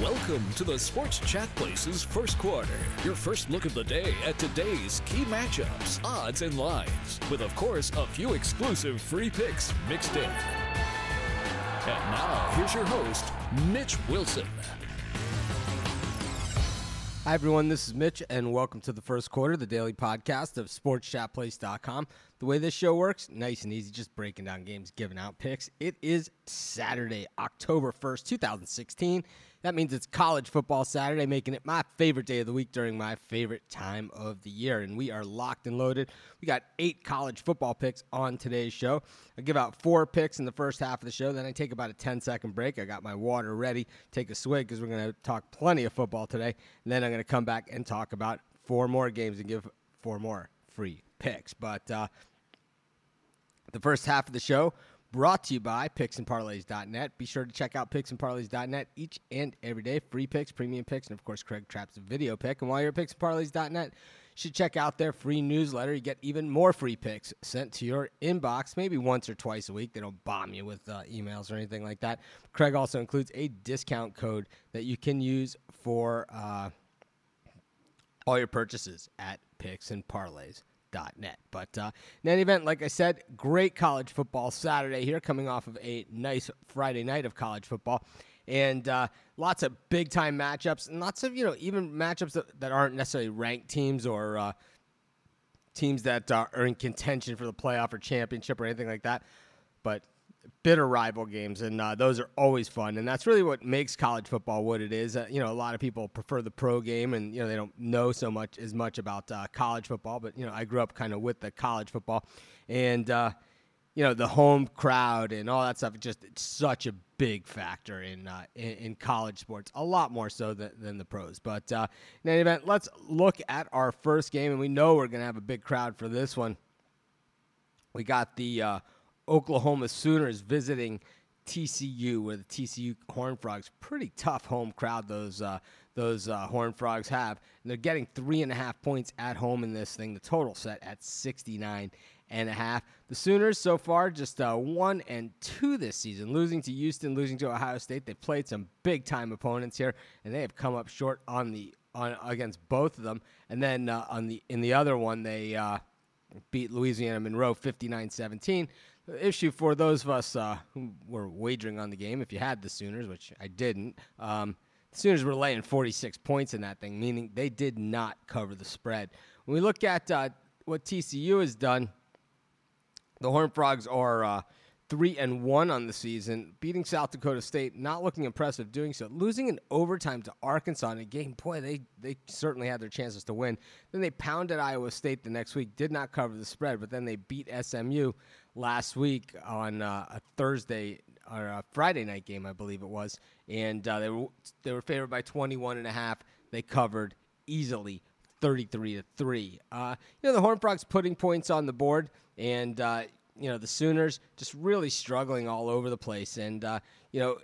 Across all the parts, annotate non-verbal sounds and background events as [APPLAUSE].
Welcome to the Sports Chat Place's first quarter. Your first look of the day at today's key matchups, odds, and lines, with, of course, a few exclusive free picks mixed in. And now, here's your host, Mitch Wilson. Hi, everyone. This is Mitch, and welcome to the first quarter, the daily podcast of SportsChatPlace.com. The way this show works, nice and easy, just breaking down games, giving out picks. It is Saturday, October 1st, 2016. That means it's college football Saturday, making it my favorite day of the week during my favorite time of the year. And we are locked and loaded. We got eight college football picks on today's show. I give out four picks in the first half of the show. Then I take about a 10 second break. I got my water ready, take a swig because we're going to talk plenty of football today. And then I'm going to come back and talk about four more games and give four more free picks. But uh, the first half of the show, brought to you by picksandparlays.net. Be sure to check out picksandparlays.net each and every day. Free picks, premium picks, and of course, Craig Trapp's video pick. And while you're at picksandparlays.net, you should check out their free newsletter. You get even more free picks sent to your inbox, maybe once or twice a week. They don't bomb you with uh, emails or anything like that. Craig also includes a discount code that you can use for uh, all your purchases at Picks and Parlays But uh, in any event, like I said, great college football Saturday here, coming off of a nice Friday night of college football. And uh, lots of big time matchups, and lots of, you know, even matchups that, that aren't necessarily ranked teams or uh, teams that uh, are in contention for the playoff or championship or anything like that. But bitter rival games, and uh, those are always fun. And that's really what makes college football what it is. Uh, you know, a lot of people prefer the pro game, and you know they don't know so much as much about uh, college football. But you know, I grew up kind of with the college football, and uh, you know the home crowd and all that stuff. It's just it's such a big factor in, uh, in, in college sports, a lot more so than, than the pros. But uh, in any event, let's look at our first game, and we know we're going to have a big crowd for this one. We got the Oklahoma Sooners visiting TCU, where the TCU Horned Frogs, pretty tough home crowd those uh, those uh, Frogs have, and they're getting three and a half points at home in this thing. The total set at 69 and a half. The Sooners so far just uh, one and two this season, losing to Houston, losing to Ohio State. They've played some big time opponents here, and they have come up short on the on against both of them. And then uh, on the in the other one, they uh, beat Louisiana Monroe 59-17 issue for those of us uh, who were wagering on the game, if you had the Sooners, which I didn't, um, the Sooners were laying 46 points in that thing, meaning they did not cover the spread. When we look at uh, what TCU has done, the Horned Frogs are uh, three and one on the season, beating South Dakota State, not looking impressive doing so, losing in overtime to Arkansas in a game. Boy, they they certainly had their chances to win. Then they pounded Iowa State the next week, did not cover the spread, but then they beat SMU last week on uh, a Thursday or a Friday night game, I believe it was, and uh, they were they were favored by 21 and a half. They covered easily. 33 to 3. Uh, you know, the Horned Frogs putting points on the board, and uh, you know the Sooners just really struggling all over the place, and uh, you know.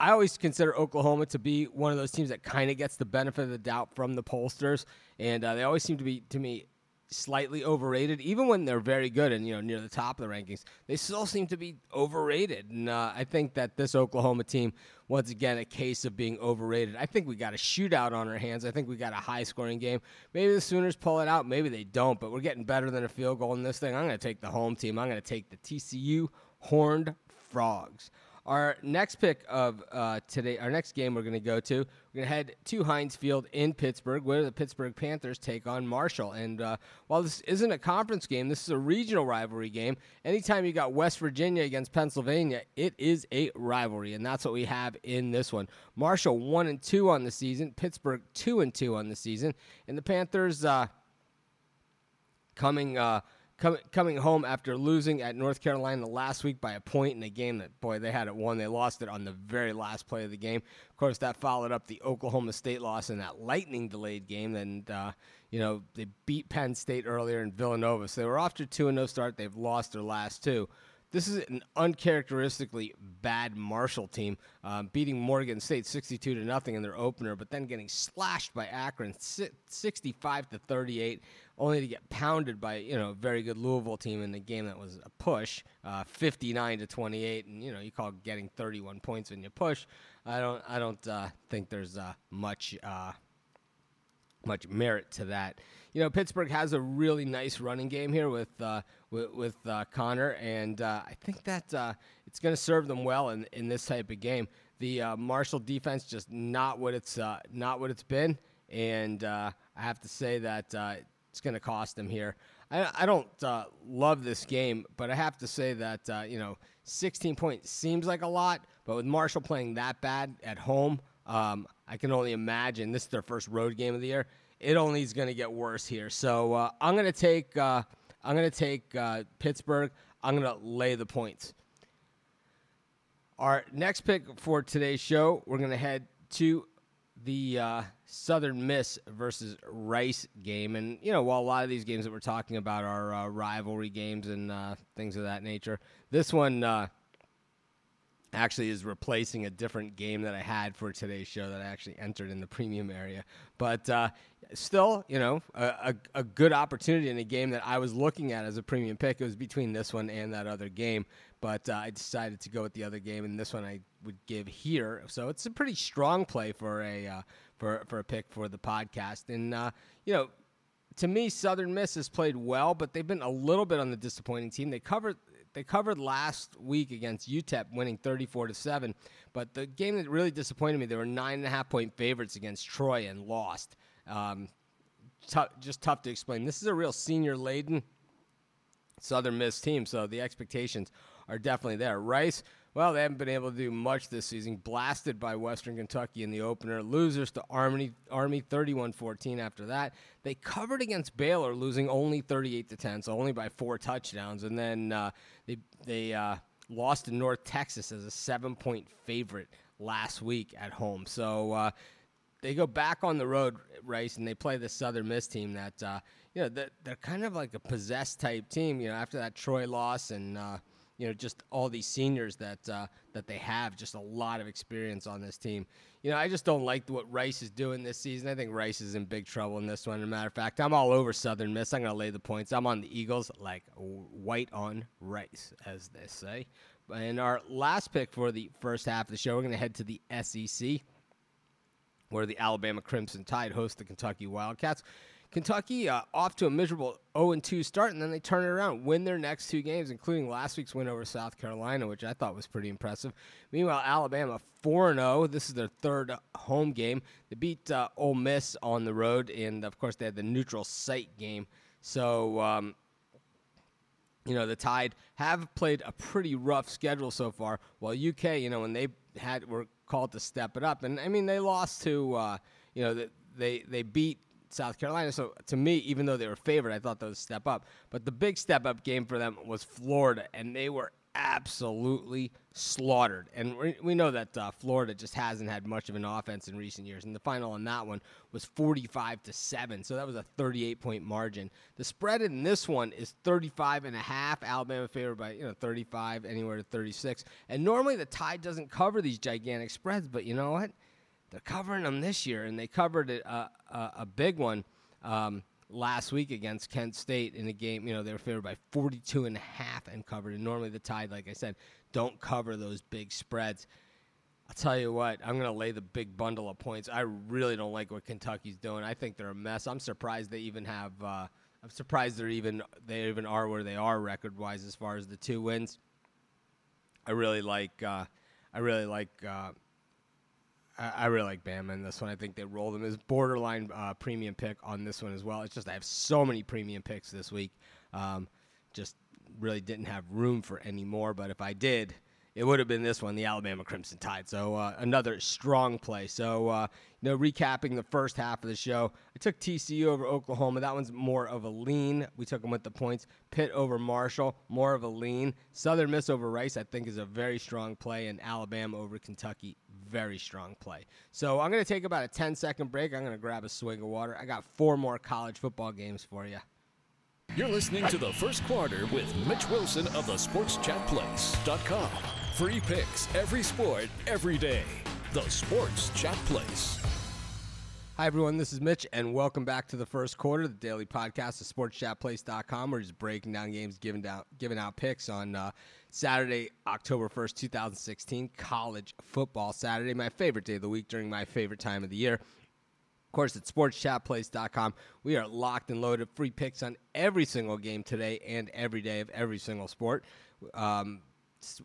I always consider Oklahoma to be one of those teams that kind of gets the benefit of the doubt from the pollsters, and uh, they always seem to be, to me, slightly overrated, even when they're very good and you know near the top of the rankings. They still seem to be overrated, and uh, I think that this Oklahoma team, once again, a case of being overrated. I think we got a shootout on our hands. I think we got a high scoring game. Maybe the Sooners pull it out, maybe they don't, but we're getting better than a field goal in this thing. I'm going to take the home team. I'm going to take the TCU Horned Frogs. Our next pick of uh, today, our next game we're going to go to, we're going to head to Heinz Field in Pittsburgh, where the Pittsburgh Panthers take on Marshall. And uh, while this isn't a conference game, this is a regional rivalry game. Anytime you got West Virginia against Pennsylvania, it is a rivalry, and that's what we have in this one. Marshall one and two on the season, Pittsburgh two and two on the season, and the Panthers uh, coming uh, coming home after losing at North Carolina last week by a point in a game that, boy, they had it won. They lost it on the very last play of the game. Of course, that followed up the Oklahoma State loss in that lightning delayed game. And, uh, you know, they beat Penn State earlier in Villanova. So they were off to a 2 0 start. They've lost their last two. This is an uncharacteristically bad Marshall team, um, beating Morgan State 62 to nothing in their opener, but then getting slashed by Akron 65 to 38 only to get pounded by you know a very good Louisville team in the game that was a push, uh, 59 to 28, and you know you call getting 31 points when you push. I don't I don't uh, think there's uh, much uh, much merit to that. You know, Pittsburgh has a really nice running game here with uh, with, with uh, Conner, and uh, I think that uh, it's going to serve them well in in this type of game. The uh, Marshall defense just not what it's not what it's been, and I have to say that it's going to cost them here. I, I don't love this game, but I have to say that you know, 16 points seems like a lot, but with Marshall playing that bad at home. Um, I can only imagine this is their first road game of the year. It only is going to get worse here. So uh, I'm going to take uh, I'm going to take uh, Pittsburgh. I'm going to lay the points. Our next pick for today's show, we're going to head to the uh, Southern Miss versus Rice game, and you know, while a lot of these games that we're talking about are uh, rivalry games and uh, things of that nature, this one actually is replacing a different game that I had for today's show that I actually entered in the premium area. But uh, still, you know, a, a, a, good opportunity in a game that I was looking at as a premium pick. It was between this one and that other game, but uh, I decided to go with the other game, and this one I would give here. So it's a pretty strong play for a uh, for for a pick for the podcast, and uh, you know. To me, Southern Miss has played well, but they've been a little bit on the disappointing team. They covered they covered last week against UTEP, winning 34 to seven. But the game that really disappointed me, they were nine and a half point favorites against Troy and lost. Um, t- just tough to explain. This is a real senior laden Southern Miss team, so the expectations are definitely there. Rice well, they haven't been able to do much this season. Blasted by Western Kentucky in the opener. Losers to Army, Army 31-14 after that. They covered against Baylor, losing only 38 to 10, so only by four touchdowns. And then uh, they they uh, lost to North Texas as a seven-point favorite last week at home. So uh, they go back on the road, Rice, and they play the Southern Miss team that uh, you know they're, they're, kind of like a possessed type team. You know, after that Troy loss and uh, you know, just all these seniors that uh, that they have, just a lot of experience on this team. You know, I just don't like what Rice is doing this season. I think Rice is in big trouble in this one. As a matter of fact, I'm all over Southern Miss. I'm going to lay the points. I'm on the Eagles like white on rice, as they say. And our last pick for the first half of the show, we're going to head to the SEC, where the Alabama Crimson Tide host the Kentucky Wildcats. Kentucky uh, off to a miserable 0 2 start, and then they turn it around, win their next two games, including last week's win over South Carolina, which I thought was pretty impressive. Meanwhile, Alabama 4 0. This is their third home game. They beat uh, Ole Miss on the road, and of course, they had the neutral site game. So, um, you know, the Tide have played a pretty rough schedule so far, while UK, you know, when they had were called to step it up. And I mean, they lost to, uh, you know, they, they beat South Carolina. So to me, even though they were favored, I thought that was a step up. But the big step up game for them was Florida, and they were absolutely slaughtered. And we know that uh, Florida just hasn't had much of an offense in recent years. And the final on that one was 45 to 7. So that was a 38 point margin. The spread in this one is 35 and a half. Alabama favored by, you know, 35 anywhere to 36. And normally the Tide doesn't cover these gigantic spreads, but you know what? They're covering them this year, and they covered a, a, a big one um, last week against Kent State in a game. You know, they were favored by 42 and a half and covered. And normally the Tide, like I said, don't cover those big spreads. I'll tell you what, I'm going to lay the big bundle of points. I really don't like what Kentucky's doing. I think they're a mess. I'm surprised they even have. Uh, I'm surprised they're even they even are where they are record wise as far as the two wins. I really like. Uh, I really like uh, I, really like Bama in this one. I think they roll them as borderline uh, premium pick on this one as well. It's just I have so many premium picks this week. Um, just really didn't have room for any more. But if I did, it would have been this one, the Alabama Crimson Tide. So uh, another strong play. So uh, you know, recapping the first half of the show, I took TCU over Oklahoma. That one's more of a lean. We took them with the points. Pitt over Marshall, more of a lean. Southern Miss over Rice, I think, is a very strong play, and Alabama over Kentucky, very strong play. So I'm going to take about a 10 second break. I'm going to grab a swig of water. I got four more college football games for you. You're listening to the first quarter with Mitch Wilson of the SportsChatPlace.com. Free picks, every sport, every day. The Sports Chat Place. Hi, everyone. This is Mitch, and welcome back to the first quarter, the daily podcast of SportsChatPlace.com. We're just breaking down games, giving out, giving out picks on uh, Saturday, October 1st, 2016, college football Saturday, my favorite day of the week during my favorite time of the year. Of course, at sportschatplace.com, we are locked and loaded. Free picks on every single game today and every day of every single sport. Um,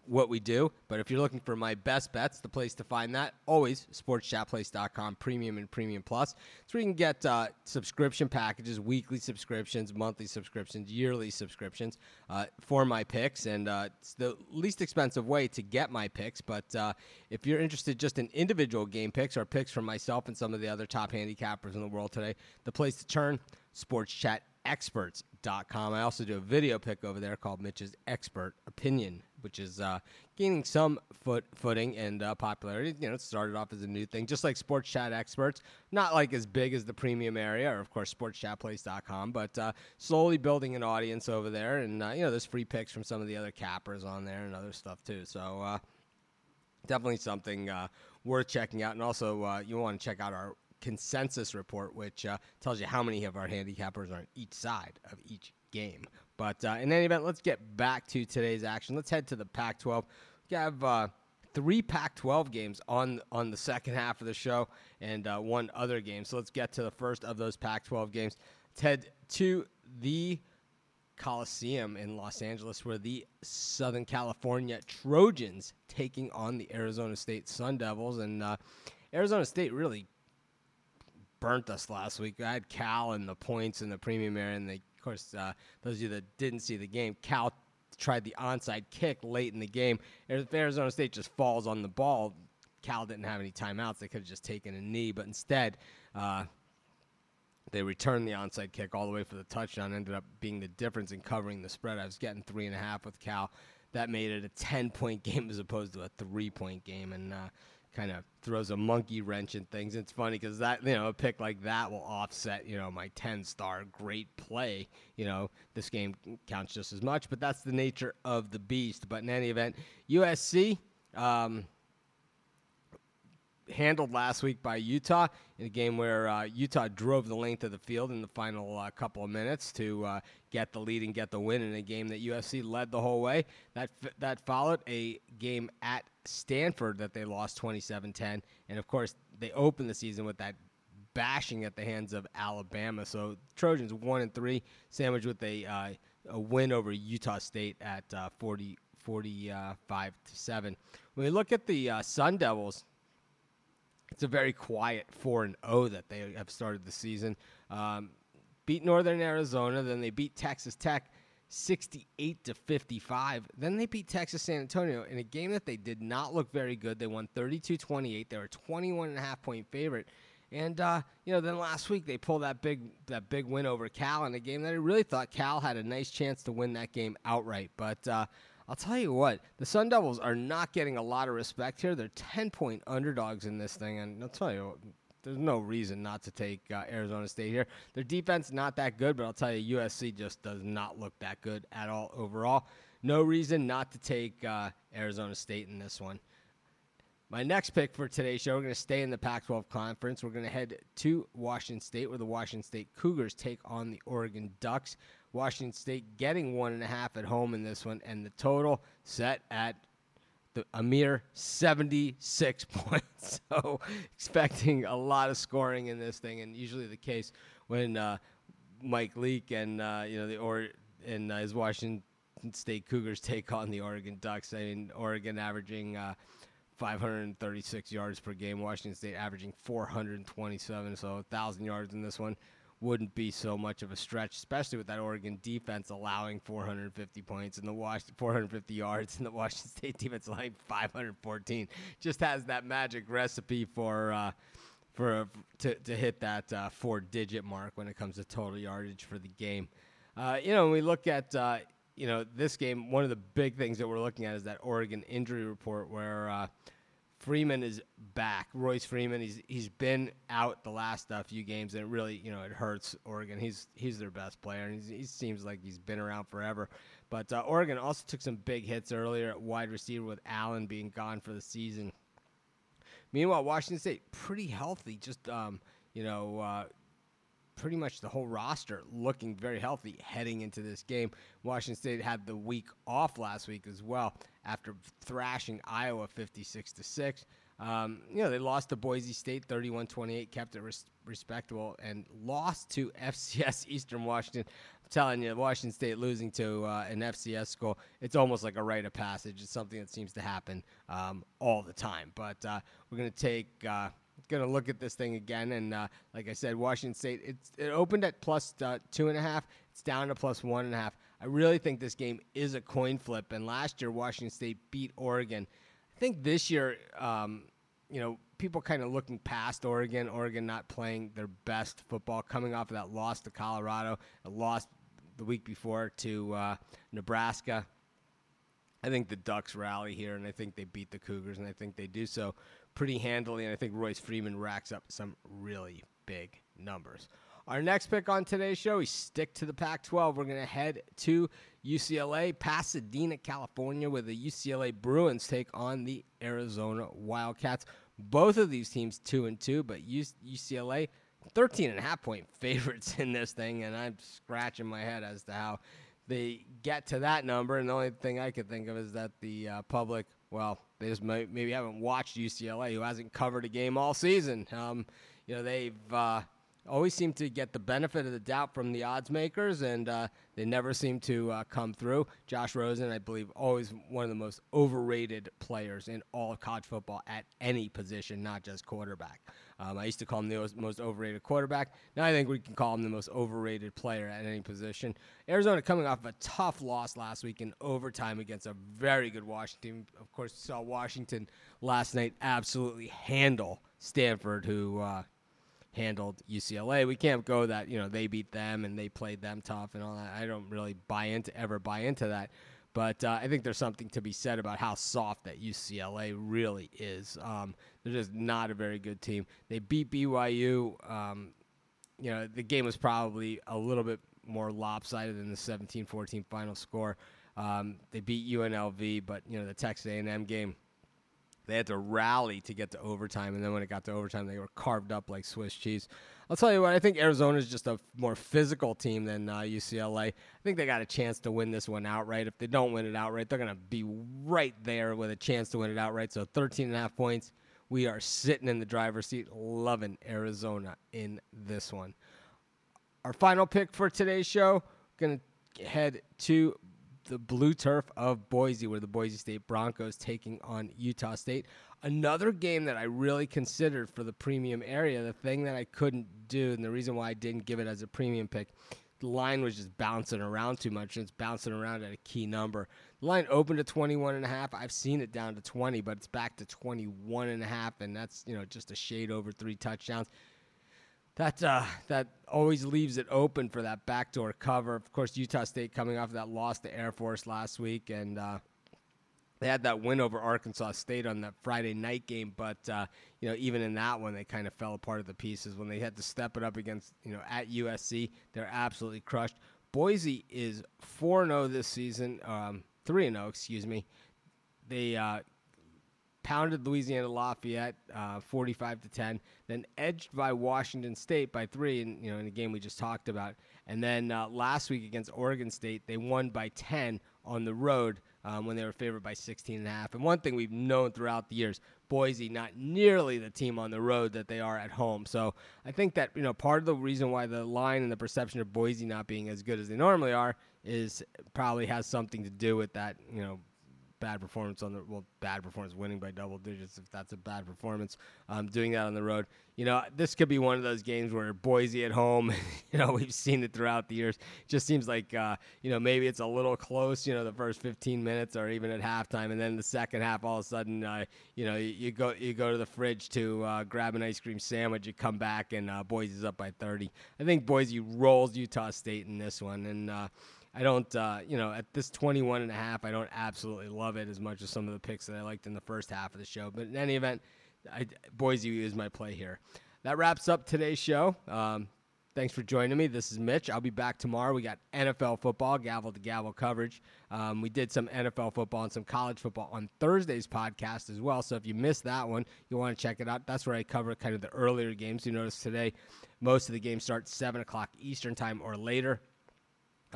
what we do. But if you're looking for my best bets, the place to find that always sportschatplace.com premium and premium plus. So you can get uh, subscription packages, weekly subscriptions, monthly subscriptions, yearly subscriptions uh, for my picks, and uh, it's the least expensive way to get my picks. But uh, if you're interested just in individual game picks or picks from myself and some of the other top handicappers in the world today, the place to turn Sports Chat I also do a video pick over there called Mitch's Expert Opinion which is uh, gaining some foot footing and uh, popularity. You know, it started off as a new thing, just like Sports Chat Experts, not like as big as the premium area or, of course, SportsChatPlace.com, but uh, slowly building an audience over there. And, uh, you know, there's free picks from some of the other cappers on there and other stuff, too. So, uh, definitely something uh, worth checking out. And also, you want to check out our consensus report, which tells you how many of our handicappers are on each side of each game. But uh, in any event, let's get back to today's action. Let's head to the Pac-12. We have uh, three Pac-12 games on on the second half of the show, and uh, one other game. So let's get to the first of those Pac-12 games. Let's head to the Coliseum in Los Angeles, where the Southern California Trojans taking on the Arizona State Sun Devils, and uh, Arizona State really burnt us last week. I had Cal and the points in the premium area, and they of course, uh, those of you that didn't see the game, Cal tried the onside kick late in the game. If Arizona State just falls on the ball, Cal didn't have any timeouts. They could have just taken a knee, but instead, uh, they returned the onside kick all the way for the touchdown. Ended up being the difference in covering the spread. I was getting three and a half with Cal. That made it a ten point [LAUGHS] game as opposed to a three point game, and uh, kind of throws a monkey wrench in things. It's funny because that you know a pick like that will offset you know my ten star great play. You know this game counts just as much, but that's the nature of the beast. But in any event, USC. Um, handled last week by Utah in a game where uh, Utah drove the length of the field in the final uh, couple of minutes to uh, get the lead and get the win in a game that USC led the whole way. That that followed a game at Stanford that they lost 27-10, and of course they opened the season with that bashing at the hands of Alabama. So Trojans one and three, sandwiched with a uh, a win over Utah State at uh, 40 45 to seven. When we look at the uh, Sun Devils it's a very quiet 4 and 0 that they have started the season. Um, beat Northern Arizona, then they beat Texas Tech 68 to 55. Then they beat Texas San Antonio in a game that they did not look very good. They won 32-28. They were a 21 and a half point favorite. And uh, you know, then last week they pulled that big that big win over Cal in a game that I really thought Cal had a nice chance to win that game outright. But uh, I'll tell you what, the Sun Devils are not getting a lot of respect here. They're 10 point underdogs in this thing, and I'll tell you, there's no reason not to take uh, Arizona State here. Their defense not that good, but I'll tell you, USC just does not look that good at all overall. No reason not to take uh, Arizona State in this one. My next pick for today's show, we're going to stay in the Pac 12 conference. We're going to head to Washington State, where the Washington State Cougars take on the Oregon Ducks. Washington State getting one and a half at home in this one, and the total set at the, a mere 76 [LAUGHS] points. So expecting a lot of scoring in this thing, and usually the case when uh, Mike Leach and uh, you know the or and uh, his Washington State Cougars take on the Oregon Ducks. I mean, Oregon averaging. Uh, 536 yards per game. Washington State averaging 427, so 1,000 yards in this one wouldn't be so much of a stretch, especially with that Oregon defense allowing 450 points and the Was- 450 yards, and the Washington State defense allowing 514. Just has that magic recipe for uh, for to, to hit that uh, four-digit mark when it comes to total yardage for the game. Uh, you know, when we look at uh, you know this game, one of the big things that we're looking at is that Oregon injury report where uh, Freeman is back. Royce Freeman, he's he's been out the last uh, few games, and it really, you know, it hurts Oregon. He's he's their best player, and he seems like he's been around forever. But uh, Oregon also took some big hits earlier at wide receiver with Allen being gone for the season. Meanwhile, Washington State pretty healthy. Just um, you know, uh, pretty much the whole roster looking very healthy heading into this game. Washington State had the week off last week as well after thrashing Idaho 56 to 6. Um, you know, they lost to Boise State 31 28, kept it res- respectable, and lost to [LAUGHS] FCS Eastern Washington. I'm telling you, Washington State losing to uh, an FCS school, it's almost like a rite of passage. It's something that seems to happen um, all the time. But uh, we're going to take. Uh, going to look at this thing again. And uh, like I said, Washington State, it's, it opened at plus, uh, two and a half. It's down to plus one and a half. I really think this game is a coin flip. And last year, Washington State beat Oregon. I think this year, um, you know, people kind of looking past Oregon, Oregon not playing their best football, coming off of that loss to Colorado, a loss the week before to uh, Nebraska. I think the Ducks rally here, and I think they beat the Cougars, and I think they do so pretty handily. And I think Royce Freeman racks up some really big numbers. Our next pick on today's show, we stick to the Pac 12. We're going to head to UCLA, Pasadena, California, where the UCLA Bruins take on the Arizona Wildcats. Both of these teams 2 and 2, but UCLA 13 and a half point [LAUGHS] favorites in this thing, and I'm scratching my head as to how they get to that number. And the only thing I could think of is that the uh, public, well, they just may, maybe haven't watched UCLA, who hasn't covered a game all season. Um, you know, they've uh, always seem to get the benefit of the doubt from the odds makers, and uh, they never seem to uh, come through. Josh Rosen, I believe, always one of the most overrated players in all college football at any position, not just quarterback. Um, I used to call him the most overrated quarterback. Now I think we can call him the most overrated player at any position. Arizona coming off a tough loss last week in overtime against a very good Washington. Of course, saw Washington last night absolutely handle Stanford, who uh, handled UCLA. We can't go that you know they beat them and they played them tough and all that. I don't really buy into ever buy into that. But uh, I think there's something to be said about how soft that UCLA really is. Um, they're just not a very good team. They beat BYU. Um, you know, the game was probably a little bit more lopsided than the 17-14 final score. Um, they beat UNLV, but you know the Texas A&M game they had to rally to get to overtime, and then when it got to overtime, they were carved up like Swiss cheese. I'll tell you what, I think Arizona is just a more physical team than uh, UCLA. I think they got a chance to win this one outright. If they don't win it outright, they're going to be right there with a chance to win it outright. So 13 and a half points. We are sitting in the driver's seat, loving Arizona in this one. Our final pick for today's show, going to head to the blue turf of Boise, where the Boise State Broncos taking on Utah State. Another game that I really considered for the premium area. The thing that I couldn't do, and the reason why I didn't give it as a premium pick, the line was just bouncing around too much, and it's bouncing around at a key number. The line opened to 21 and a half. I've seen it down to 20, but it's back to 21 and a half, and that's you know just a shade over three touchdowns that uh, that always leaves it open for that backdoor cover. Of course, Utah State coming off of that loss to Air Force last week, and uh, they had that win over Arkansas State on that Friday night game. But uh, you know, even in that one, they kind of fell apart at the pieces when they had to step it up against you know at USC. They're absolutely crushed. Boise is four zero oh this season, three um, zero, excuse me. They uh, pounded Louisiana Lafayette uh, 45 to 10, then edged by Washington State by three, in, you know, in the game we just talked about. And then uh, last week against Oregon State, they won by 10 on the road um, when they were favored by 16 and a half. And one thing we've known throughout the years, Boise not nearly the team on the road that they are at home. So I think that you know part of the reason why the line and the perception of Boise not being as good as they normally are is probably has something to do with that you know bad performance on the well, bad performance winning by double digits if that's a bad performance. Um, doing that on the road, you know, this could be one of those games where Boise at home. [LAUGHS] you know, we've seen it throughout the years. Just seems like uh, you know maybe it's a little close. You know, the first 15 minutes or even at halftime, and then the second half, all of a sudden, uh, you know, you, you, go you go to the fridge to uh, grab an ice cream sandwich. You come back and uh, Boise's up by 30. I think Boise rolls Utah State in this one, and uh, I don't, uh, you know, at this 21 and a half, I don't absolutely love it as much as some of the picks that I liked in the first half of the show. But in any event, I, Boise is my play here. That wraps up today's show. Um, Thanks for joining me. This is Mitch. I'll be back tomorrow. We got NFL football, gavel to gavel coverage. Um, we did some NFL football and some college football on Thursday's podcast as well. So if you missed that one, you want to check it out. That's where I cover kind of the earlier games. You notice today, most of the games start 7 o'clock Eastern time or later.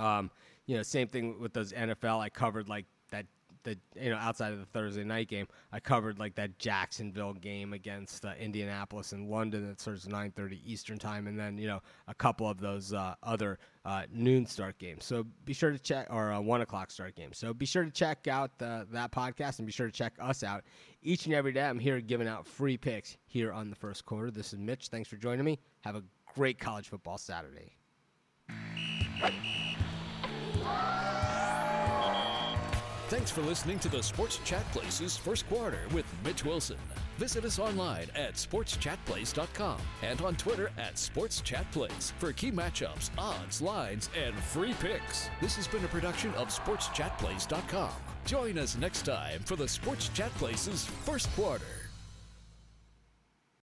Um, you know, same thing with those NFL. I covered like that the you know outside of the Thursday night game, I covered like that Jacksonville game against uh, Indianapolis and London that starts 9:30 Eastern time, and then you know a couple of those uh, other uh, noon start games. So be sure to check or uh, one o'clock start games. So be sure to check out the, that podcast and be sure to check us out each and every day. I'm here giving out free picks here on the first quarter. This is Mitch. Thanks for joining me. Have a great college football Saturday. Thanks for listening to the Sports Chat Places first quarter with Mitch Wilson. Visit us online at sportschatplace.com and on Twitter at sportschatplace for key matchups, odds, lines, and free picks. This has been a production of sportschatplace.com. Join us next time for the Sports Chat Places first quarter.